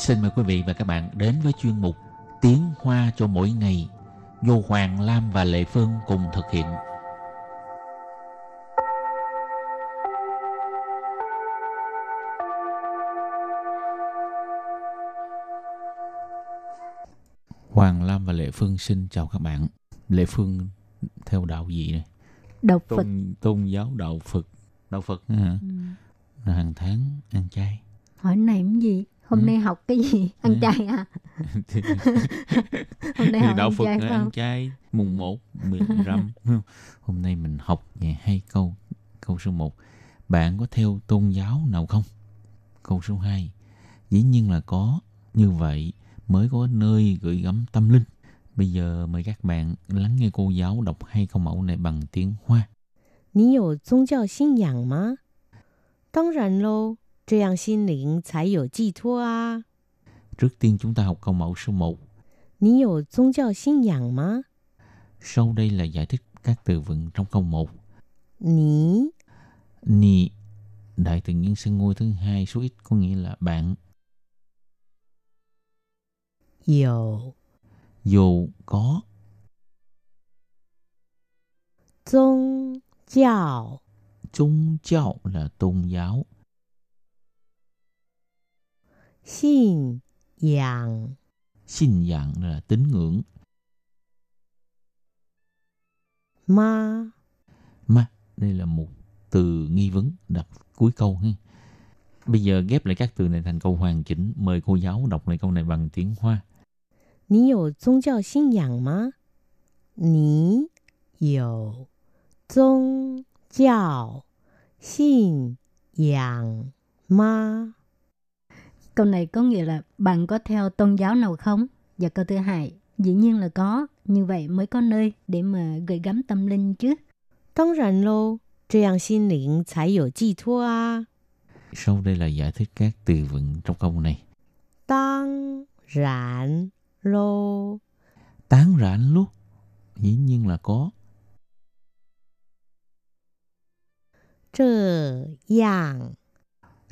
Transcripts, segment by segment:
Xin mời quý vị và các bạn đến với chuyên mục Tiếng Hoa cho mỗi ngày do Hoàng Lam và Lệ Phương cùng thực hiện. Hoàng Lam và Lệ Phương xin chào các bạn. Lệ Phương theo đạo gì này? Đạo Phật. Tôn, tôn giáo đạo Phật. Đạo Phật hả? Ừ. Hàng tháng ăn chay. Hỏi này cái gì? Hôm Ừ. nay học cái gì? Ăn Ừ. chay à? thì, Hôm nay thì học đạo ăn Phật chay là phải ăn không? chay mùng 1, 15. Hôm nay mình học về hai câu. Câu số 1, bạn có theo tôn giáo nào không? Câu số 2, dĩ nhiên là có. Như vậy mới có nơi gửi gắm tâm linh. Bây giờ mời các bạn lắng nghe cô giáo đọc hai câu mẫu này bằng tiếng Hoa. 你有宗教信仰吗？当然喽， 这样心灵才有寄托啊。 Trước tiên chúng ta học câu mẫu số 1. 你有宗教信仰吗？ Sau đây là giải thích các từ vựng trong câu 1. 你 Nì, đại từ nhân xưng ngôi thứ hai số ít có nghĩa là bạn. 有 Dù có 宗教 宗教 là tôn giáo, Xin dạng Xin dạng là tín ngưỡng. Ma Ma, đây là một từ nghi vấn đặt cuối câu. Ha. Bây giờ ghép lại các từ này thành câu hoàn chỉnh. Mời cô giáo đọc lại câu này bằng tiếng Hoa. Nì có tôn giáo xin dạng mà? Nì có tôn giáo xin dạng mà? Câu này có nghĩa là bạn có theo tôn giáo nào không? Và câu thứ hai, dĩ nhiên là có. Như vậy mới có nơi để mà gửi gắm tâm linh chứ. 当然喽，这样心灵才有寄托啊。 Sau đây là giải thích các từ vựng trong câu này. 当然喽， Tán rãn lúc, dĩ nhiên là có.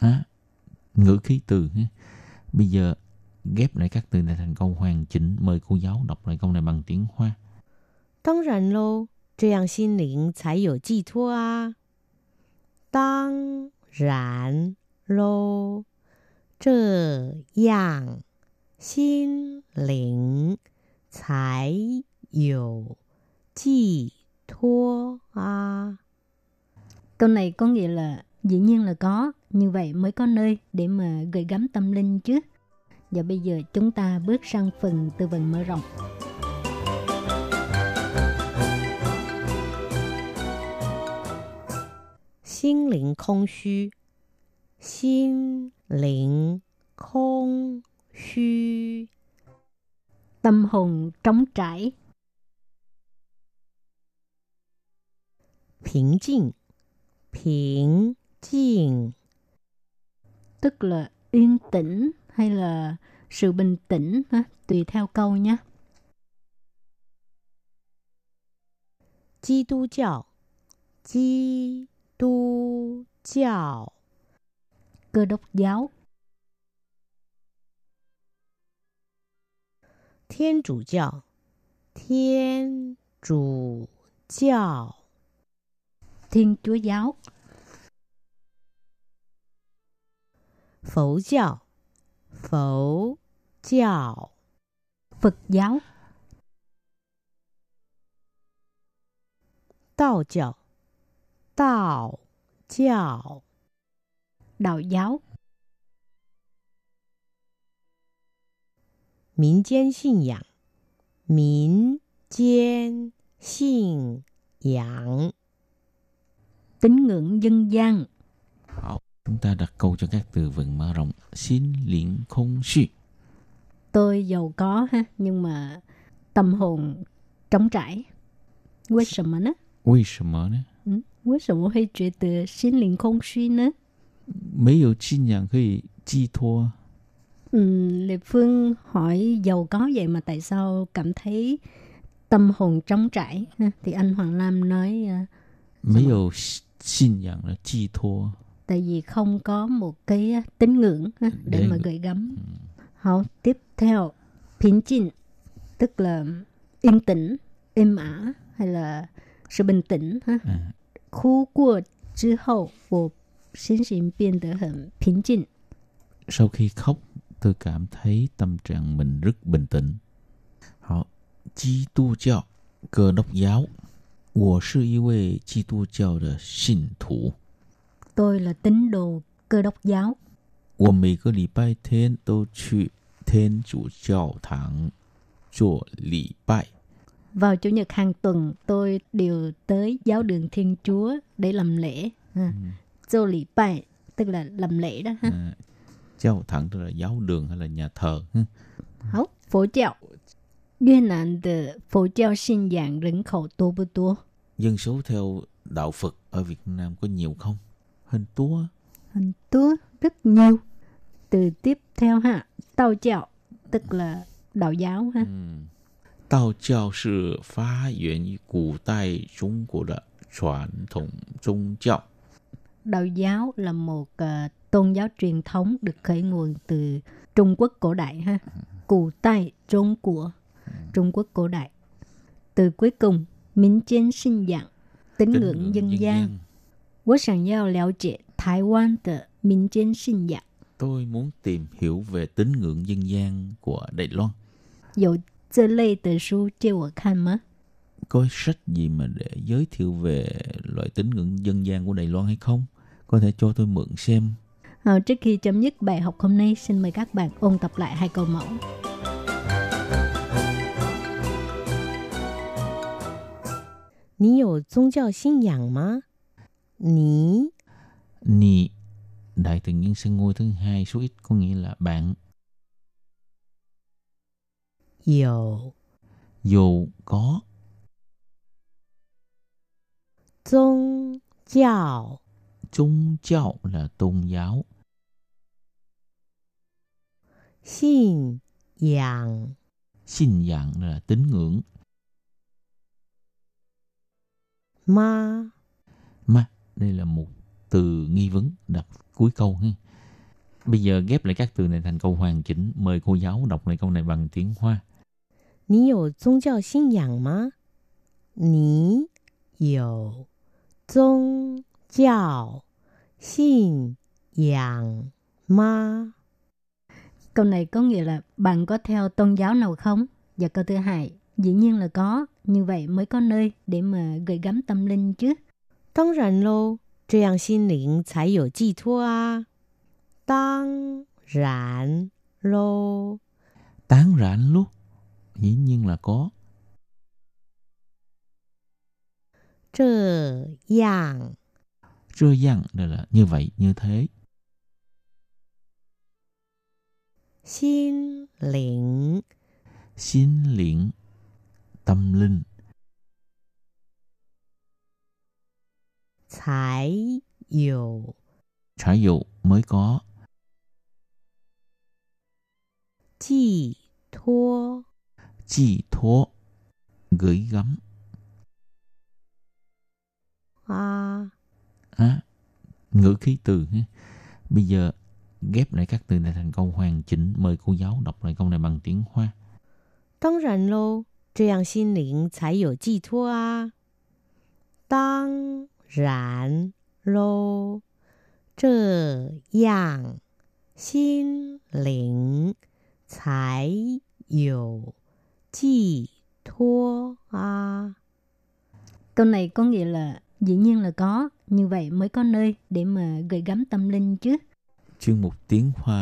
Á, ngữ khí từ ha. Bây giờ ghép lại các từ này thành câu hoàn chỉnh. Mời cô giáo đọc lại câu này bằng tiếng Hoa. 当然喽，这样心灵才有寄托啊。当然喽，这样心灵才有寄托啊。 Câu này có nghĩa là dĩ nhiên là có. như vậy mới có nơi để mà gửi gắm tâm linh chứ. Và bây giờ chúng ta bước sang phần tư vấn mở rộng. Xin linh không suy Xin linh không suy Tâm hồn trống trải. Bình tĩnh. Bình tĩnh tức là yên tĩnh hay là sự bình tĩnh ha, tùy theo câu nhé. 基督教，基督教， Cơ đốc giáo, 天主教，天主教， Thiên Chúa giáo, 佛教，佛教， Phật giáo, 道教，道教， đạo giáo, 民间信仰，民间信仰。 tín ngưỡng dân gian, chúng ta đặt câu cho các từ vựng mở rộng. Xin liễn không suy. Tôi giàu có ha, nhưng mà tâm hồn trống trải. 为什么呢？为什么呢？嗯，为什么会觉得心灵空虚呢？没有信仰可以寄托啊。 Ừ, Lê Phương hỏi giàu có vậy mà tại sao cảm thấy tâm hồn trống trải? ha? Thì anh Hoàng Lam nói à, 没有信信仰的寄托， tại vì không có một cái à, tín ngưỡng ha, để Để- mà gửi gắm. Hảo, tiếp theo, bình chinh, tức là yên tĩnh, êm ả hay là sự bình tĩnh ha. 嗯，哭过之后，我心情变得很平静。 sau khi khóc tôi cảm thấy tâm trạng mình rất bình tĩnh. Họ,基督教cơ đốc giáo，我是一位基督教的信徒。 Tôi là tín đồ cơ đốc giáo. 我每个礼拜天都去天主教堂做礼拜。 Vào chủ nhật hàng tuần tôi đều tới giáo đường Thiên Chúa để làm lễ. Ha. Dô lễ拜, tức là làm lễ đó ha. À, giáo堂 tức là giáo đường hay là nhà thờ. ha. Hảo, phổ giáo. 越南的佛教信仰人口多不多？ Dân số theo đạo Phật ở Việt Nam có nhiều không? Hình tố.很多, rất nhiều. Từ tiếp theo ha, Tao giáo, tức là đạo giáo ha. 嗯，道教是发源于古代中国的传统宗教。 Đạo giáo là một ờ, tôn giáo truyền thống được khởi nguồn từ Trung Quốc cổ đại ha. Cổ đại Trung của Trung Quốc cổ đại. Từ cuối cùng,民间信仰 tín Tín ngưỡng dân gian. gian. 我想要了解台湾的民间信仰， Tôi muốn tìm hiểu về tín ngưỡng dân gian của Đài Loan. 有这类的书借我看吗？ Có sách gì mà để giới thiệu về loại tín ngưỡng dân gian của Đài Loan hay không? Có thể cho tôi mượn xem. Ờ, trước khi chấm dứt bài học hôm nay, xin mời các bạn ôn tập lại hai câu mẫu. 你有宗教信仰吗？ 你 Nì, đại tự nhiên sinh ngôi thứ hai số ít có nghĩa là bạn. 有 Dù có 宗教 宗教 là tôn giáo. 信仰 信仰là tín ngưỡng. 吗？ Mà đây là một từ nghi vấn đặt cuối câu ha. Bây giờ ghép lại các từ này thành câu hoàn chỉnh. Mời cô giáo đọc lại câu này bằng tiếng Hoa. 你有宗教信仰吗？你有宗教信仰吗？ Câu này có nghĩa là bạn có theo tôn giáo nào không? Và câu thứ hai, dĩ nhiên là có, như vậy mới có nơi để mà gửi gắm tâm linh chứ. 当然喽，这样心灵才有寄托啊！当然喽， Tán rãn lúc. Dĩ nhiên là có. 这样 Trưa dăng đây là như vậy, như thế. 心灵 Xin liễn. Tâm linh. 才有 Trái dụ mới có. 寄托 Chi thố. Gửi gắm. 啊！ Á, ngữ khí từ ha. Bây giờ ghép lại các từ này thành câu hoàn chỉnh. Mời cô giáo đọc lại câu này bằng tiếng Hoa. 当然喽，这样心灵才有寄托啊！当 然喽，这样心灵才有寄托啊！ Câu này có nghĩa là dĩ nhiên là có, như vậy mới có nơi để mà gửi gắm tâm linh chứ. Chuyên mục tiếng Hoa